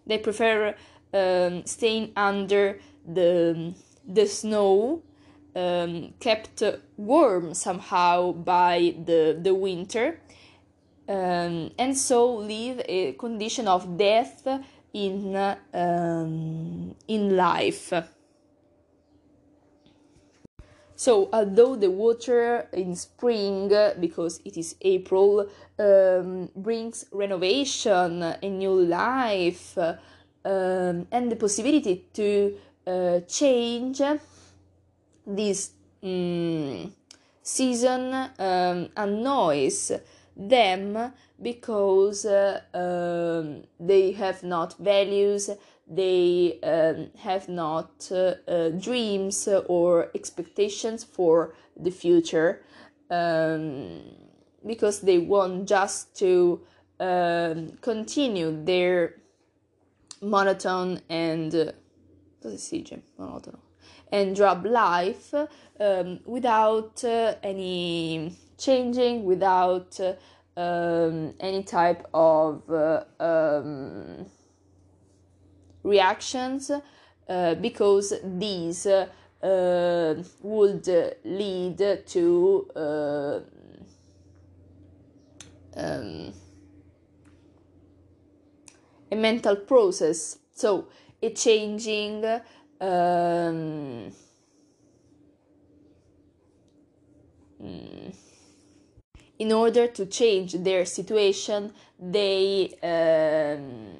[SPEAKER 1] they prefer um, staying under the the snow um, kept warm somehow by the the winter. Um, and so live a condition of death in um, in life. So although the water in spring because it is april um, brings renovation a new life um, and the possibility to uh, change this um, season um, annoys them because uh, um, they have not values they um, have not uh, uh, dreams or expectations for the future um, because they want just to um, continue their monotone and cosa monotono and drop life um, without uh, any changing without uh, um, any type of uh, um, reactions uh, because these uh, would lead to uh, um, a mental process. So, changing um, in order to change their situation, they um,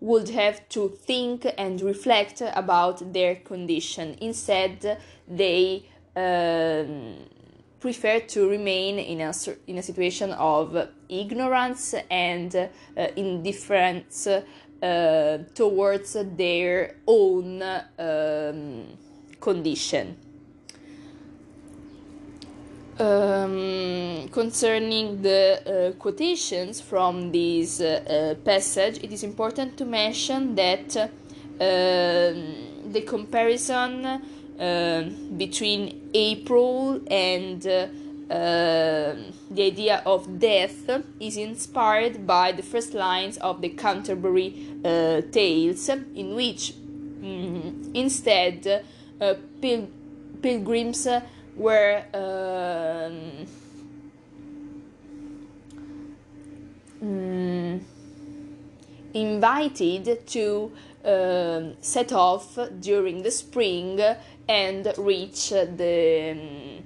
[SPEAKER 1] would have to think and reflect about their condition. Instead, they um, prefer to remain in a, in a situation of ignorance and uh, indifference uh, towards their own um, condition. Um, concerning the uh, quotations from this uh, uh, passage, it is important to mention that uh, the comparison uh, between April and uh, the idea of death is inspired by the first lines of the Canterbury Tales, in which mm, instead pil- pilgrims were um, mm, invited to um, set off during the spring and reach the um,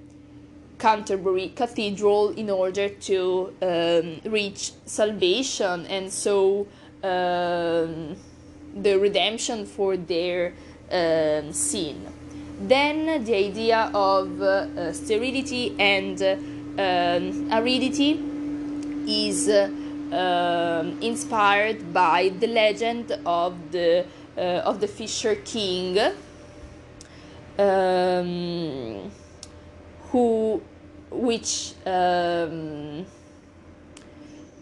[SPEAKER 1] Canterbury Cathedral in order to um, reach salvation and so um, the redemption for their um, sin. Then the idea of uh, sterility and um, aridity is uh, inspired by the legend of the uh, of the Fisher King, um, who which um,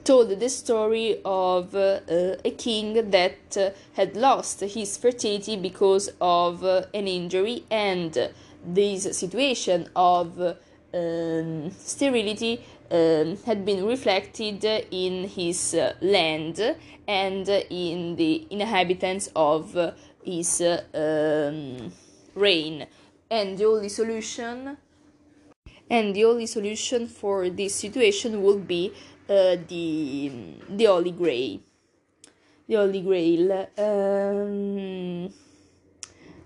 [SPEAKER 1] told the story of uh, a king that uh, had lost his fertility because of uh, an injury, and this situation of um, sterility um, had been reflected in his uh, land and in the inhabitants of uh, his um, reign. And the only solution and the only solution for this situation would be uh, the the Holy Grail. The Holy Grail. Um,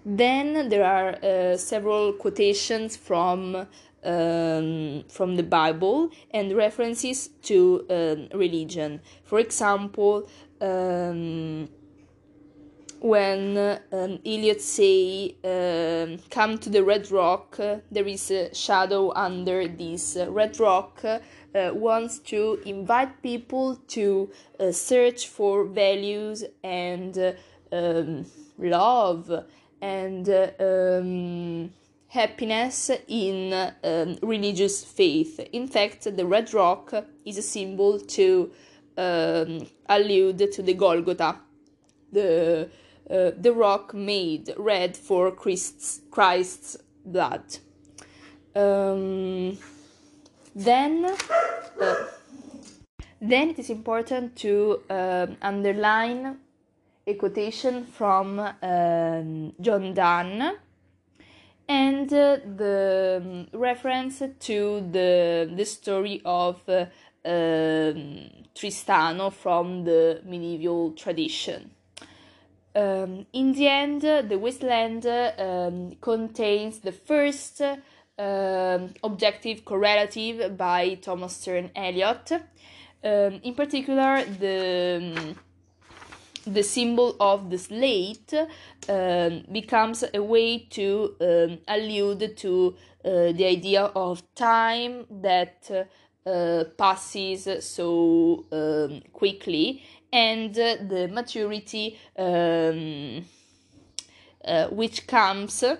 [SPEAKER 1] then there are uh, several quotations from um, from the Bible and references to um, religion. For example, um, when um, Eliot say, um, "Come to the red rock," uh, there is a shadow under this uh, red rock. Uh, wants to invite people to uh, search for values and uh, um, love and uh, um, happiness in um, religious faith. In fact, the red rock is a symbol to um, allude to the Golgotha, the uh, the rock made red for Christ's, Christ's blood. Um, then, uh, then it is important to uh, underline a quotation from um, John Donne and uh, the um, reference to the the story of uh, Tristano from the medieval tradition. Um, in the end, the wasteland um, contains the first um, objective correlative by Thomas Stern Eliot. Um, in particular, the the symbol of the slate um, becomes a way to um, allude to uh, the idea of time that uh, passes so um, quickly and uh, the maturity um, uh, which comes um,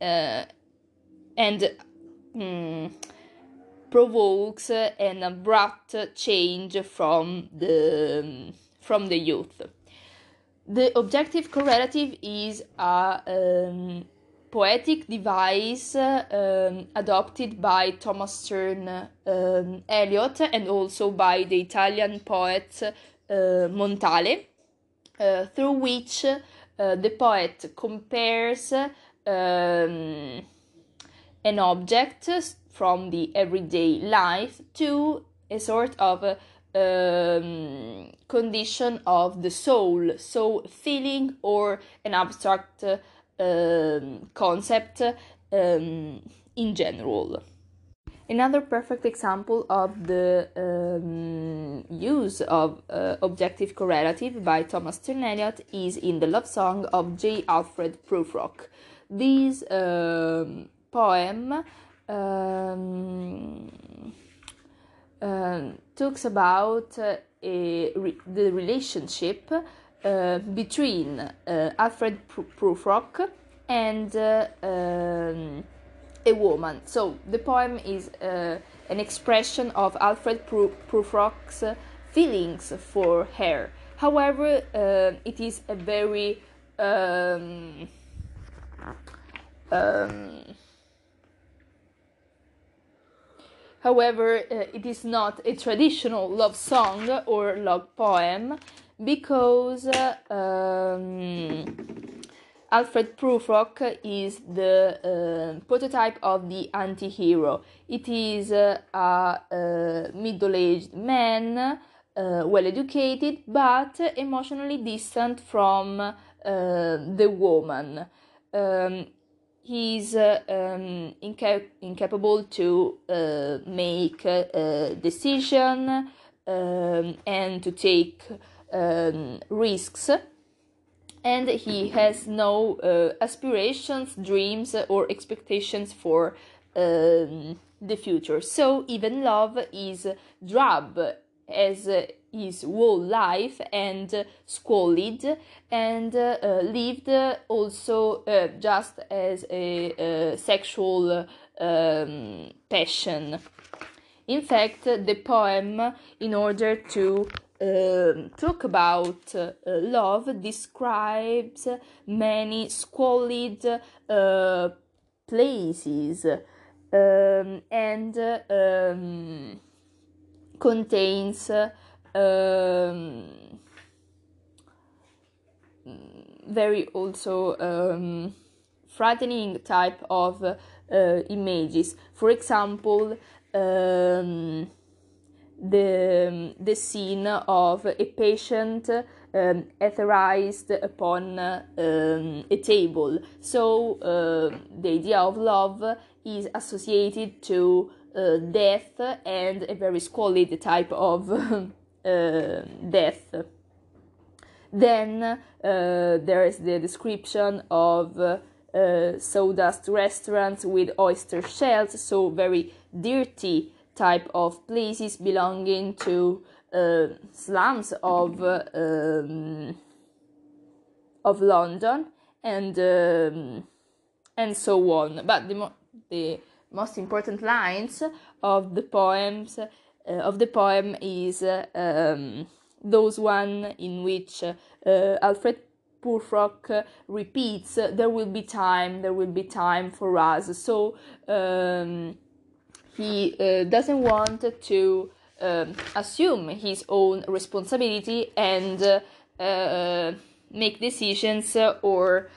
[SPEAKER 1] uh, and um, provokes an abrupt change from the from the youth. The objective correlative is a um, poetic device um, adopted by Thomas Stern um, Eliot and also by the Italian poet uh, Montale, uh, through which uh, the poet compares um, an object from the everyday life to a sort of um, condition of the soul, so feeling or an abstract uh, concept um, in general. Another perfect example of the um, use of uh, objective correlative by Thomas Sterne Eliot is in the love song of J. Alfred Prufrock. This um, poem um, uh, talks about uh, re- the relationship uh, between uh, Alfred Prufrock and uh, um, a woman. So the poem is uh, an expression of Alfred Prufrock's feelings for her. However, it is a very um, um, however, uh, it is not a traditional love song or love poem because uh, um, Alfred Prufrock is the uh, prototype of the anti hero. It is uh, a, a middle aged man, uh, well educated, but emotionally distant from uh, the woman. Um, he's uh, um, inca- incapable to uh, make a, decision um, and to take um, risks and he has no uh, aspirations dreams or expectations for um, the future so even love is drab as his whole life and squalid and uh, lived also uh, just as a, sexual um, passion. In fact, the poem, in order to uh, talk about uh, love, describes many squalid uh, places um, and um, contains um, very also um, frightening type of uh, images. For example, um, the the scene of a patient um, etherized upon um, a table. So uh, the idea of love is associated to uh, death and a very squalid type of *laughs* uh, death. Then uh, there is the description of uh, sawdust restaurants with oyster shells, so very dirty type of places belonging to uh, slums of um, of London and um, and so on. But the mo- the most important lines of the poems uh, of the poem is uh, um, those one in which uh, Alfred Prufrock repeats, "There will be time, there will be time for us." So um, he uh, doesn't want to um, assume his own responsibility and uh, uh, make decisions or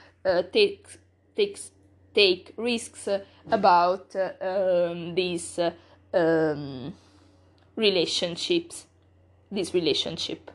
[SPEAKER 1] take takes take risks about um, these um, relationships this relationship